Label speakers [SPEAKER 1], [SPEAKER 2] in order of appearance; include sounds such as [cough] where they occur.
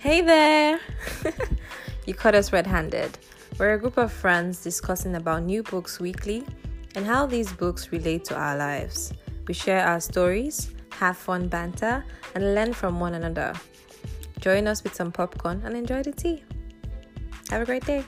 [SPEAKER 1] Hey there! [laughs] you caught us red handed. We're a group of friends discussing about new books weekly and how these books relate to our lives. We share our stories, have fun banter, and learn from one another. Join us with some popcorn and enjoy the tea. Have a great day.